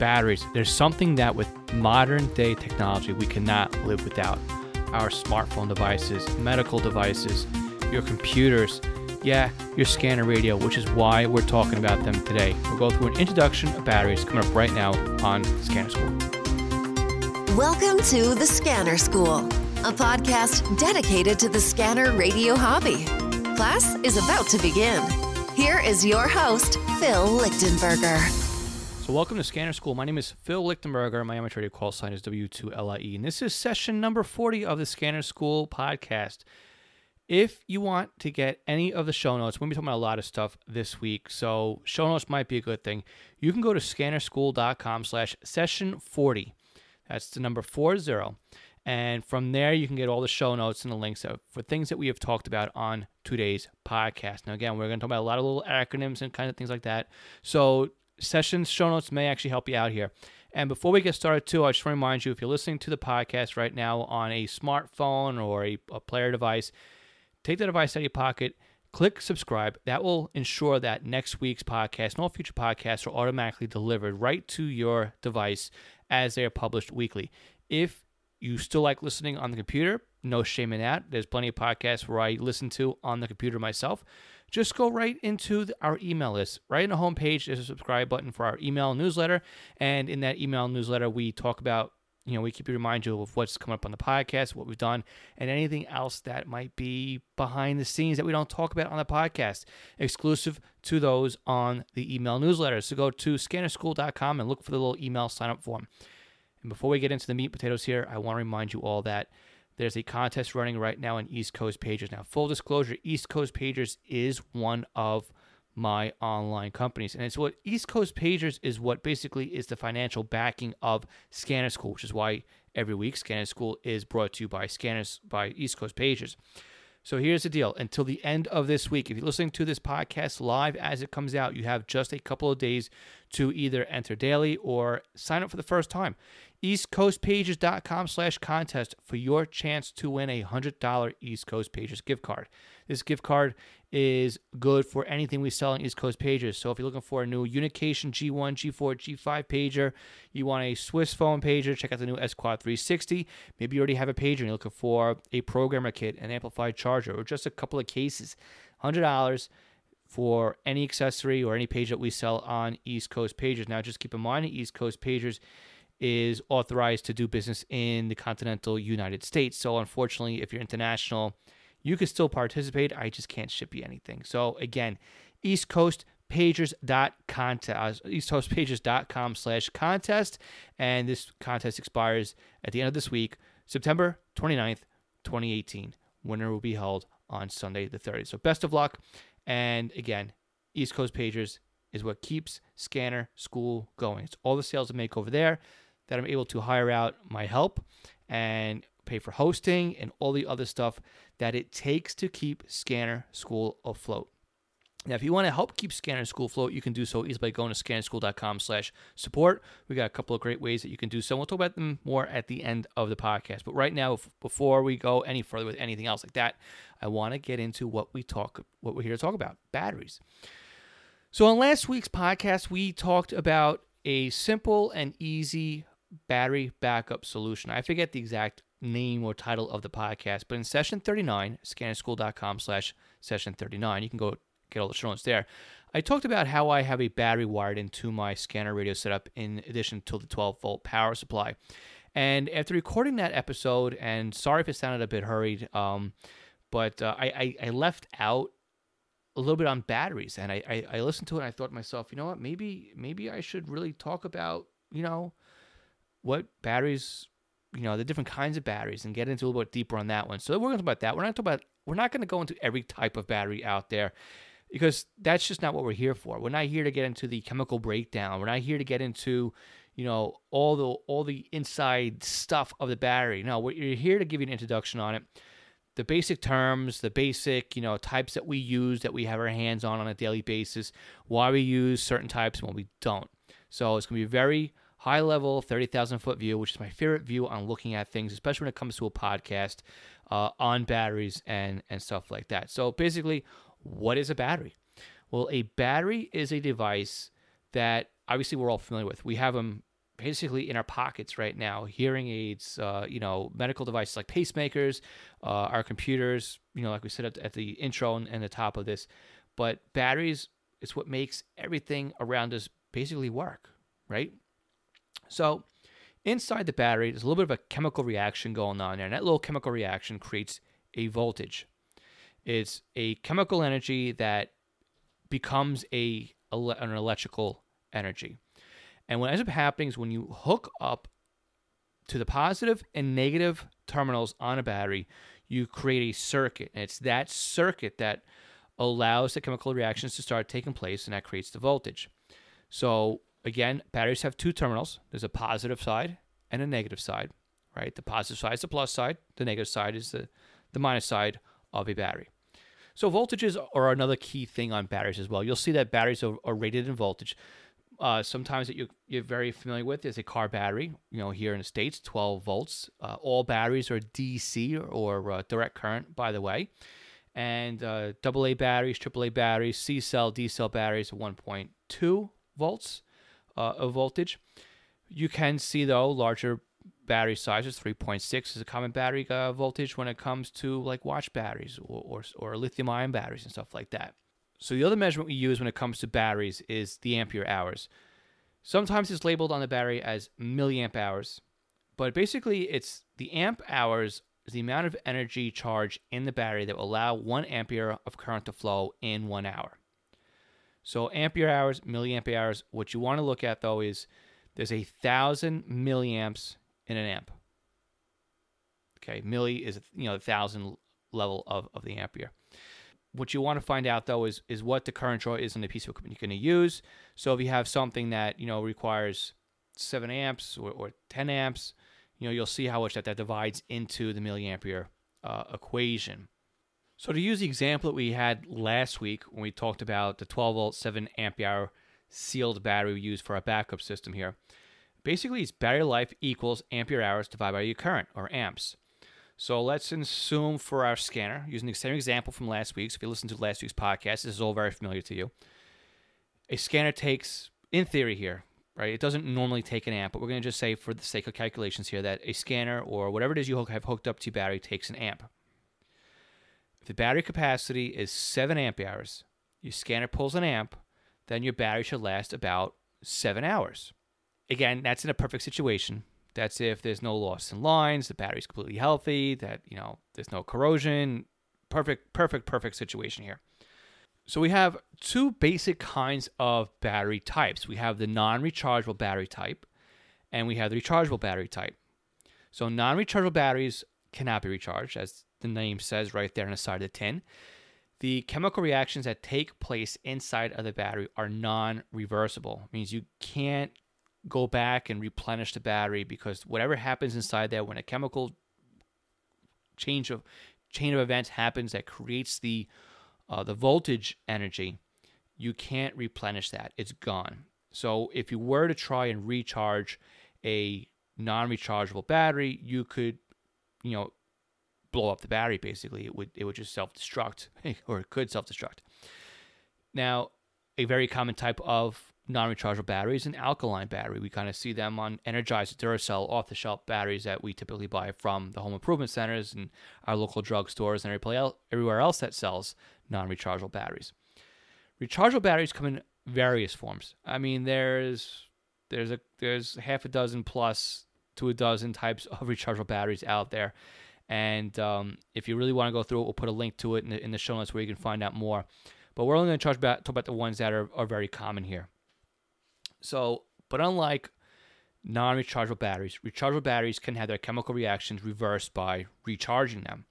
batteries. There's something that with modern day technology we cannot live without. Our smartphone devices, medical devices, your computers, yeah, your scanner radio, which is why we're talking about them today. We'll go through an introduction of batteries coming up right now on Scanner School. Welcome to the Scanner School, a podcast dedicated to the scanner radio hobby. Class is about to begin. Here is your host, Phil Lichtenberger. So, welcome to Scanner School. My name is Phil Lichtenberger. My amateur radio call sign is W2LIE, and this is session number 40 of the Scanner School podcast. If you want to get any of the show notes, we're going to be talking about a lot of stuff this week, so show notes might be a good thing. You can go to scannerschool.com slash session 40. That's the number 40. And from there, you can get all the show notes and the links for things that we have talked about on today's podcast. Now, again, we're going to talk about a lot of little acronyms and kind of things like that. So, sessions, show notes may actually help you out here. And before we get started, too, I just want to remind you if you're listening to the podcast right now on a smartphone or a, a player device, Take the device out of your pocket, click subscribe. That will ensure that next week's podcast and all future podcasts are automatically delivered right to your device as they are published weekly. If you still like listening on the computer, no shame in that. There's plenty of podcasts where I listen to on the computer myself. Just go right into the, our email list. Right in the homepage, there's a subscribe button for our email newsletter. And in that email newsletter, we talk about you know, we keep you remind you of what's coming up on the podcast, what we've done, and anything else that might be behind the scenes that we don't talk about on the podcast, exclusive to those on the email newsletter. So go to scannerschool.com and look for the little email sign up form. And before we get into the meat potatoes here, I want to remind you all that there's a contest running right now in East Coast Pagers. Now, full disclosure, East Coast Pagers is one of my online companies. And it's what East Coast Pagers is what basically is the financial backing of Scanner School, which is why every week Scanner School is brought to you by Scanners by East Coast Pagers. So here's the deal. Until the end of this week, if you're listening to this podcast live as it comes out, you have just a couple of days to either enter daily or sign up for the first time eastcoastpagers.com slash contest for your chance to win a $100 East Coast Pagers gift card. This gift card is good for anything we sell on East Coast Pagers. So if you're looking for a new Unication G1, G4, G5 pager, you want a Swissphone pager, check out the new S-Quad 360. Maybe you already have a pager and you're looking for a programmer kit, an amplified charger, or just a couple of cases. $100 for any accessory or any page that we sell on East Coast Pagers. Now, just keep in mind, East Coast Pagers is authorized to do business in the continental United States. So, unfortunately, if you're international, you can still participate. I just can't ship you anything. So, again, East Coast pagers.contest, uh, eastcoastpagers.com slash contest. And this contest expires at the end of this week, September 29th, 2018. Winner will be held on Sunday the 30th. So best of luck. And again, East Coast Pagers is what keeps Scanner School going. It's all the sales I make over there that I'm able to hire out my help and pay for hosting and all the other stuff that it takes to keep Scanner School afloat. Now, if you want to help keep Scanner School afloat, you can do so easily by going to scannerschool.com slash support. We got a couple of great ways that you can do so. We'll talk about them more at the end of the podcast. But right now, before we go any further with anything else like that, I want to get into what we talk, what we're here to talk about, batteries. So on last week's podcast, we talked about a simple and easy battery backup solution. I forget the exact name or title of the podcast, but in session 39, scannerschool.com slash session 39, you can go get all the show notes there. I talked about how I have a battery wired into my scanner radio setup in addition to the 12 volt power supply. And after recording that episode, and sorry if it sounded a bit hurried, um, but uh, I, I, I, left out a little bit on batteries, and I, I, I listened to it and I thought to myself, you know what, maybe maybe I should really talk about you know what batteries you know the different kinds of batteries and get into a little bit deeper on that one. So we're going to talk about that. We're not talking about we're not going to go into every type of battery out there because that's just not what we're here for. We're not here to get into the chemical breakdown. We're not here to get into you know all the all the inside stuff of the battery. No, we're here to give you an introduction on it. The basic terms, the basic, you know, types that we use that we have our hands on on a daily basis, why we use certain types and what we don't. So it's going to be very high level 30,000 foot view, which is my favorite view on looking at things, especially when it comes to a podcast uh, on batteries and, and stuff like that. So basically, what is a battery? Well, a battery is a device that obviously we're all familiar with. We have them basically in our pockets right now. Hearing aids, uh, you know, medical devices like pacemakers, uh, our computers, you know, like we said at, at the intro and, and the top of this. But batteries is what makes everything around us basically work, right? So inside the battery, there's a little bit of a chemical reaction going on there. And that little chemical reaction creates a voltage. It's a chemical energy that becomes a an electrical energy. And what ends up happening is when you hook up to the positive and negative terminals on a battery, you create a circuit. And it's that circuit that allows the chemical reactions to start taking place, and that creates the voltage. So, again, batteries have two terminals there's a positive side and a negative side, right? The positive side is the plus side, the negative side is the, the minus side of a battery. So voltages are another key thing on batteries as well. You'll see that batteries are, are rated in voltage. Uh, sometimes that you, you're very familiar with is a car battery. You know, here in the states, 12 volts. Uh, all batteries are DC or uh, direct current, by the way. And uh, AA batteries, AAA batteries, C cell, D cell batteries 1.2 volts uh, of voltage. You can see though larger battery sizes 3.6 is a common battery uh, voltage when it comes to like watch batteries or, or, or lithium ion batteries and stuff like that. So the other measurement we use when it comes to batteries is the ampere hours. Sometimes it's labeled on the battery as milliamp hours, but basically it's the amp hours is the amount of energy charge in the battery that will allow one ampere of current to flow in one hour. So ampere hours, milliampere hours. What you want to look at though is there's a thousand milliamps in an amp. Okay, milli is you know the thousand level of, of the ampere. What you want to find out though is is what the current draw is on the piece of equipment you're going to use. So if you have something that you know requires seven amps or, or ten amps, you know you'll see how much that that divides into the milliampere uh, equation. So to use the example that we had last week when we talked about the 12 volt 7 ampere hour sealed battery we use for our backup system here, Basically, it's battery life equals ampere hours divided by your current, or amps. So let's assume for our scanner, using the same example from last week. So if you listen to last week's podcast, this is all very familiar to you. A scanner takes, in theory here, right? It doesn't normally take an amp, but we're going to just say for the sake of calculations here that a scanner or whatever it is you have hooked up to battery takes an amp. If the battery capacity is 7 amp hours, your scanner pulls an amp, then your battery should last about 7 hours. Again, that's in a perfect situation. That's if there's no loss in lines, the battery's completely healthy, that you know there's no corrosion. Perfect, perfect, perfect situation here. So we have two basic kinds of battery types. We have the non-rechargeable battery type, and we have the rechargeable battery type. So non-rechargeable batteries cannot be recharged, as the name says right there on the side of the tin. The chemical reactions that take place inside of the battery are non-reversible. Means you can't go back and replenish the battery because whatever happens inside there when a chemical change of chain of events happens that creates the uh, the voltage energy, you can't replenish that. It's gone. So if you were to try and recharge a non-rechargeable battery, you could, you know, blow up the battery. Basically, it would it would just self-destruct, or it could self-destruct. Now, a very common type of non-rechargeable batteries an alkaline battery. We kind of see them on Energizer Duracell off-the-shelf batteries that we typically buy from the home improvement centers and our local drugstores and everywhere else that sells non-rechargeable batteries. Rechargeable batteries come in various forms. I mean, there's there's a there's half a dozen plus to a dozen types of rechargeable batteries out there. And um, if you really want to go through it, we'll put a link to it in the, in the show notes where you can find out more. But we're only going to talk about, talk about the ones that are, are very common here. So, but unlike non rechargeable batteries, rechargeable batteries can have their chemical reactions reversed by recharging them.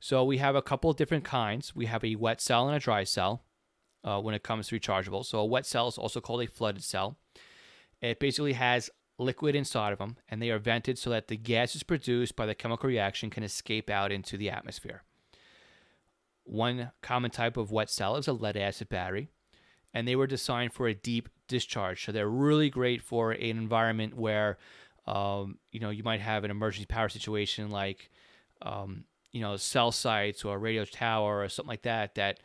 So, we have a couple of different kinds. We have a wet cell and a dry cell uh, when it comes to rechargeable. So, a wet cell is also called a flooded cell. It basically has liquid inside of them, and they are vented so that the gases produced by the chemical reaction can escape out into the atmosphere. One common type of wet cell is a lead acid battery, and they were designed for a deep discharge. So they're really great for an environment where, um, you know, you might have an emergency power situation like, um, you know, cell sites or a radio tower or something like that that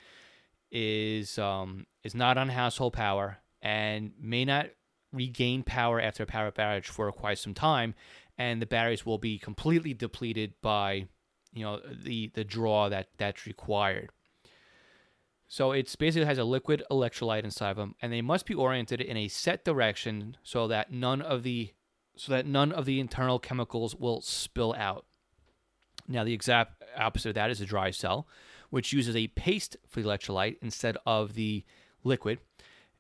is um, is not on household power and may not regain power after a power outage for quite some time, and the batteries will be completely depleted by you know the the draw that that's required. So it's basically has a liquid electrolyte inside of them, and they must be oriented in a set direction so that none of the so that none of the internal chemicals will spill out. Now the exact opposite of that is a dry cell, which uses a paste for the electrolyte instead of the liquid.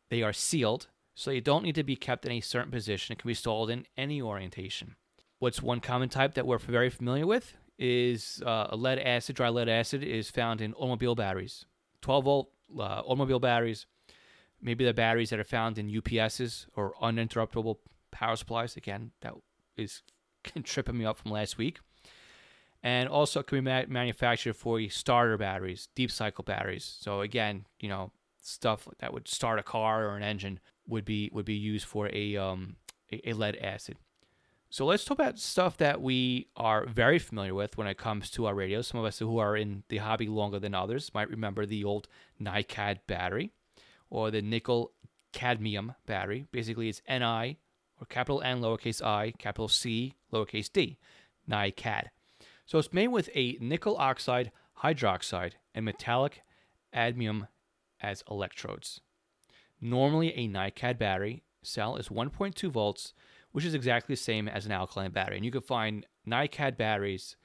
They are sealed, so they don't need to be kept in a certain position. It can be stored in any orientation. What's one common type that we're very familiar with is uh, lead acid. Dry lead acid is found in automobile batteries, 12 volt uh, automobile batteries. Maybe the batteries that are found in UPSs or uninterruptible power supplies. Again, that is tripping me up from last week. And also it can be ma- manufactured for starter batteries, deep cycle batteries. So again, you know, stuff that would start a car or an engine would be would be used for a um, a, lead acid. So let's talk about stuff that we are very familiar with when it comes to our radios. Some of us who are in the hobby longer than others might remember the old NiCad battery or the nickel cadmium battery. Basically, it's Ni or capital N lowercase i, capital C lowercase d, NiCad. So it's made with a nickel oxide hydroxide and metallic cadmium as electrodes. Normally, a NiCad battery cell is 1.2 volts which is exactly the same as an alkaline battery. And you can find NiCad batteries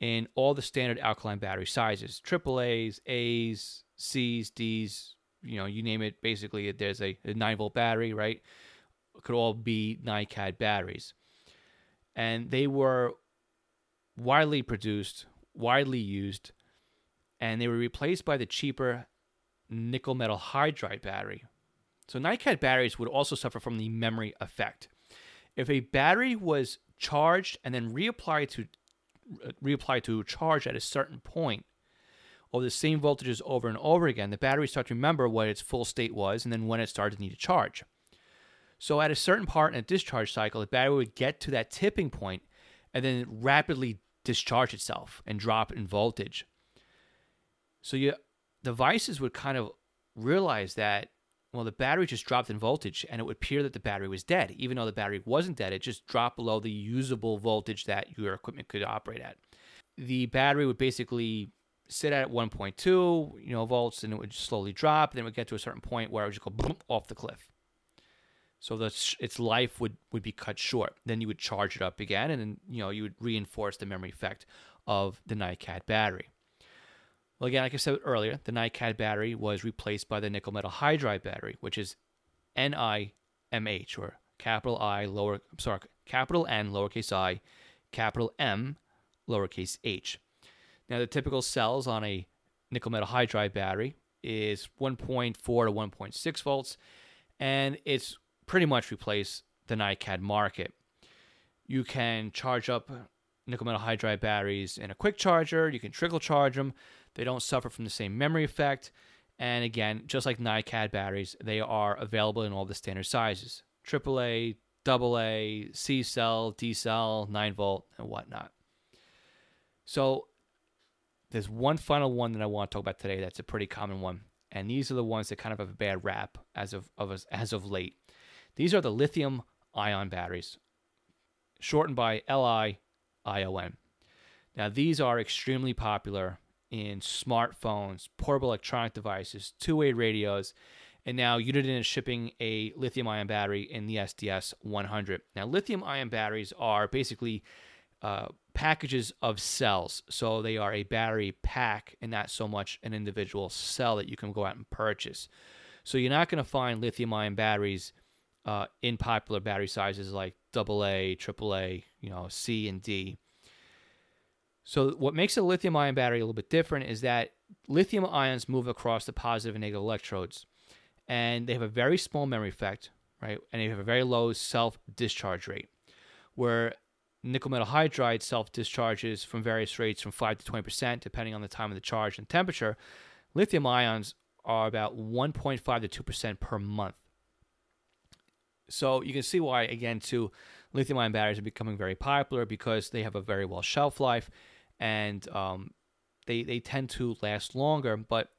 in all the standard alkaline battery sizes AAAs, A's, C's, D's, you know, you name it. Basically, there's a, a 9 volt battery, right? It could all be NiCad batteries. And they were widely produced, widely used, and they were replaced by the cheaper nickel metal hydride battery. So NiCad batteries would also suffer from the memory effect if a battery was charged and then reapplied to uh, reapplied to charge at a certain point or the same voltages over and over again, the battery starts to remember what its full state was and then when it started to need to charge. So at a certain part in a discharge cycle, the battery would get to that tipping point and then rapidly discharge itself and drop in voltage. So your devices would kind of realize that well, the battery just dropped in voltage and it would appear that the battery was dead. Even though the battery wasn't dead, it just dropped below the usable voltage that your equipment could operate at. The battery would basically sit at 1.2 you know volts and it would slowly drop then it would get to a certain point where it would just go boom, off the cliff so the, its life would, would be cut short then you would charge it up again and then you know you would reinforce the memory effect of the NiCad battery well, again, like I said earlier, the NiCad battery was replaced by the nickel metal hydride battery, which is NIMH or capital I lower sorry, capital N lowercase i, capital M lowercase h. Now the typical cells on a nickel metal hydride battery is 1.4 to 1.6 volts, and it's pretty much replaced the NiCad market. You can charge up nickel metal hydride batteries in a quick charger. You can trickle charge them. They don't suffer from the same memory effect. And again, just like NiCad batteries, they are available in all the standard sizes AAA, AA, C cell, D cell, 9 volt, and whatnot. So there's one final one that I want to talk about today that's a pretty common one. And these are the ones that kind of have a bad rap as of, of as of late. These are the lithium ion batteries, shortened by Li ION. Now, these are extremely popular in smartphones, portable electronic devices, two way radios, and now Uniden is shipping a lithium ion battery in the SDS 100. Now, lithium ion batteries are basically uh, packages of cells. So they are a battery pack and not so much an individual cell that you can go out and purchase. So you're not going to find lithium ion batteries uh, in popular battery sizes like AA, AAA, you know, C and D. So what makes a lithium ion battery a little bit different is that lithium ions move across the positive and negative electrodes and they have a very small memory effect, right? And they have a very low self discharge rate. Where nickel metal hydride self discharges from various rates from 5 to 20% depending on the time of the charge and temperature, lithium ions are about 1.5 to 2% per month. So you can see why, again, too, lithium ion batteries are becoming very popular because they have a very well shelf life and um, they they tend to last longer, but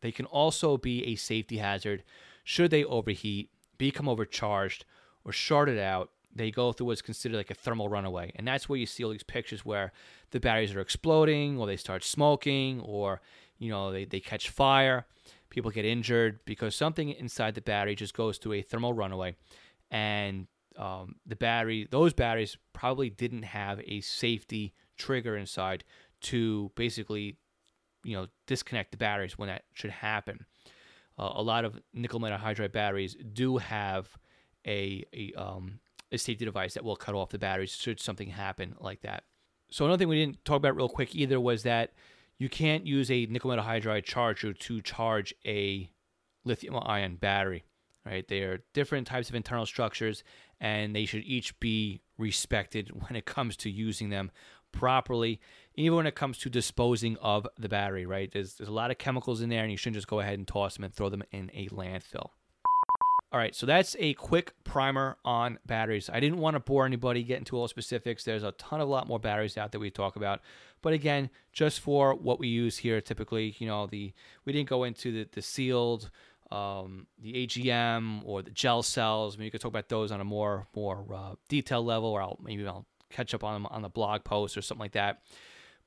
they can also be a safety hazard should they overheat, become overcharged, or shorted out, they go through what's considered like a thermal runaway. And that's where you see all these pictures where the batteries are exploding or they start smoking or, you know, they, they catch fire. People get injured because something inside the battery just goes through a thermal runaway. And um, the battery, those batteries probably didn't have a safety trigger inside to basically, you know, disconnect the batteries when that should happen. Uh, a lot of nickel metal hydride batteries do have a, a um, a safety device that will cut off the batteries should something happen like that. So another thing we didn't talk about real quick either was that you can't use a nickel metal hydride charger to charge a lithium ion battery. Right? They are different types of internal structures and they should each be respected when it comes to using them properly, even when it comes to disposing of the battery, right? There's, there's a lot of chemicals in there, and you shouldn't just go ahead and toss them and throw them in a landfill. All right, so that's a quick primer on batteries. I didn't want to bore anybody, get into all specifics. There's a ton of lot more batteries out that we talk about. But again, just for what we use here, typically, you know, the we didn't go into the, the sealed, um, the AGM or the gel cells. I mean, you could talk about those on a more more uh, detailed level, or I'll maybe I'll catch up on on the blog post or something like that.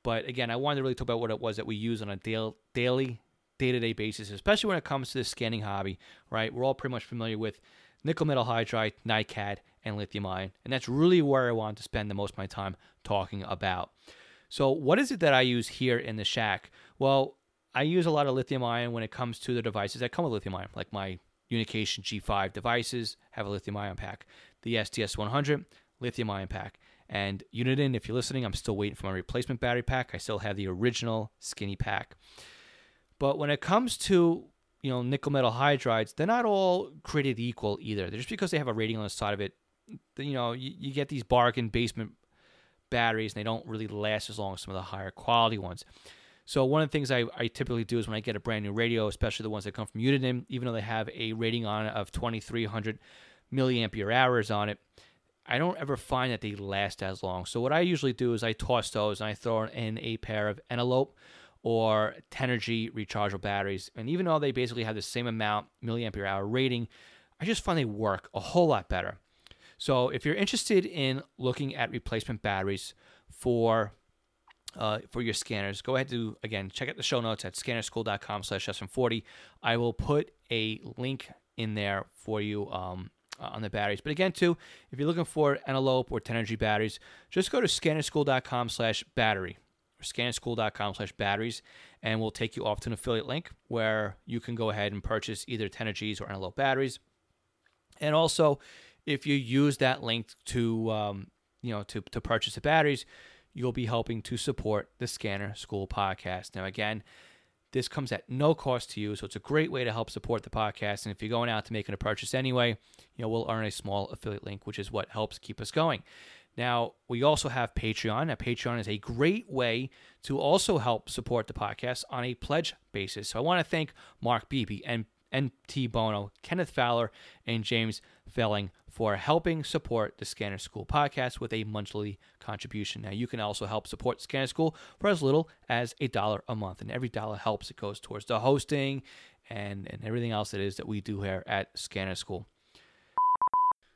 But again, I wanted to really talk about what it was that we use on a daily day to day basis, especially when it comes to the scanning hobby, right? We're all pretty much familiar with nickel metal hydride, NiCad, and lithium ion. And that's really where I want to spend the most of my time talking about. So, what is it that I use here in the shack? Well, I use a lot of lithium ion when it comes to the devices that come with lithium ion, like my Unication G5 devices have a lithium ion pack. The SDS 100, lithium ion pack. And Uniden, if you're listening, I'm still waiting for my replacement battery pack. I still have the original skinny pack. But when it comes to you know nickel metal hydrides, they're not all created equal either. They're Just because they have a rating on the side of it, you know, you, you get these bargain basement batteries, and they don't really last as long as some of the higher quality ones. So one of the things I, I typically do is when I get a brand new radio, especially the ones that come from Uniden, even though they have a rating on it of 2,300 milliampere hours on it, I don't ever find that they last as long. So what I usually do is I toss those and I throw in a pair of Eneloop or Tenergy rechargeable batteries. And even though they basically have the same amount milliampere hour rating, I just find they work a whole lot better. So if you're interested in looking at replacement batteries for uh, for your scanners, go ahead to again check out the show notes at scannerschool.com slash SM40. I will put a link in there for you um, on the batteries. But again, too, if you're looking for Eneloop or Tenergy batteries, just go to scannerschool.com slash battery or scannerschool.com slash batteries, and we'll take you off to an affiliate link where you can go ahead and purchase either Tenergy's or Eneloop batteries. And also, if you use that link to, um, you know, to, to purchase the batteries, you'll be helping to support the Scanner School podcast. Now, again, this comes at no cost to you, so it's a great way to help support the podcast. And if you're going out to making a purchase anyway, you know, we'll earn a small affiliate link, which is what helps keep us going. Now, we also have Patreon. Now, Patreon is a great way to also help support the podcast on a pledge basis. So I want to thank Mark Beebe and NT Bono, Kenneth Fowler, and James Felling for helping support the Scanner School podcast with a monthly contribution. Now, you can also help support Scanner School for as little as a dollar a month, and every dollar helps. It goes towards the hosting and, and everything else that is that we do here at Scanner School.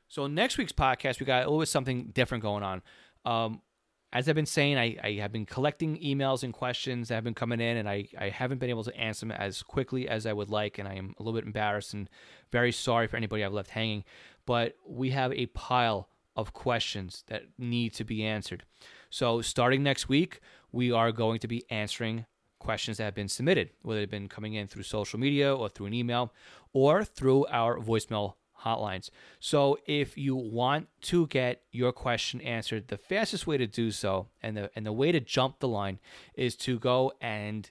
So next week's podcast, we got a little bit something different going on. Um, as I've been saying, I, I, have been collecting emails and questions that have been coming in, and I, I haven't been able to answer them as quickly as I would like, and I am a little bit embarrassed and very sorry for anybody I've left hanging. But we have a pile of questions that need to be answered. So starting next week, we are going to be answering questions that have been submitted, whether they've been coming in through social media or through an email or through our voicemail hotlines. So if you want to get your question answered, the fastest way to do so and the and the way to jump the line is to go and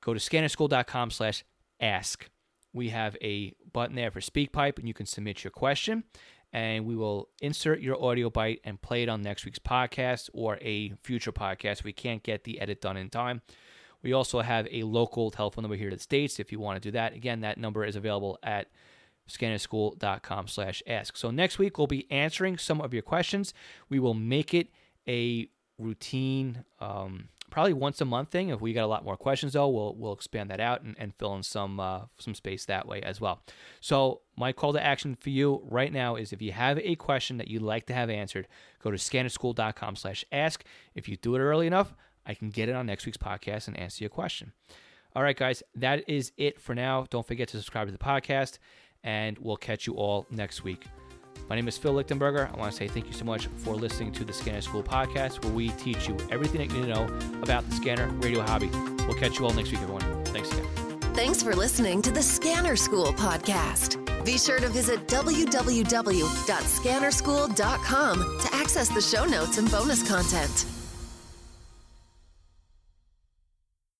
go to scannerschool.com slash ask. We have a button there for SpeakPipe and you can submit your question and we will insert your audio bite and play it on next week's podcast or a future podcast. We can't get the edit done in time. We also have a local telephone number here to the States if you want to do that. Again, that number is available at scannerschool.com slash ask. So next week we'll be answering some of your questions. We will make it a routine, um, probably once a month thing. If we got a lot more questions though, we'll we'll expand that out and, and fill in some uh, some space that way as well. So my call to action for you right now is if you have a question that you'd like to have answered, go to scannerschool.com slash ask. If you do it early enough, I can get it on next week's podcast and answer your question. All right, guys, that is it for now. Don't forget to subscribe to the podcast, and we'll catch you all next week. My name is Phil Lichtenberger. I want to say thank you so much for listening to the Scanner School podcast, where we teach you everything that you need to know about the scanner radio hobby. We'll catch you all next week, everyone. Thanks again. Thanks for listening to the Scanner School podcast. Be sure to visit www.scannerschool.com to access the show notes and bonus content.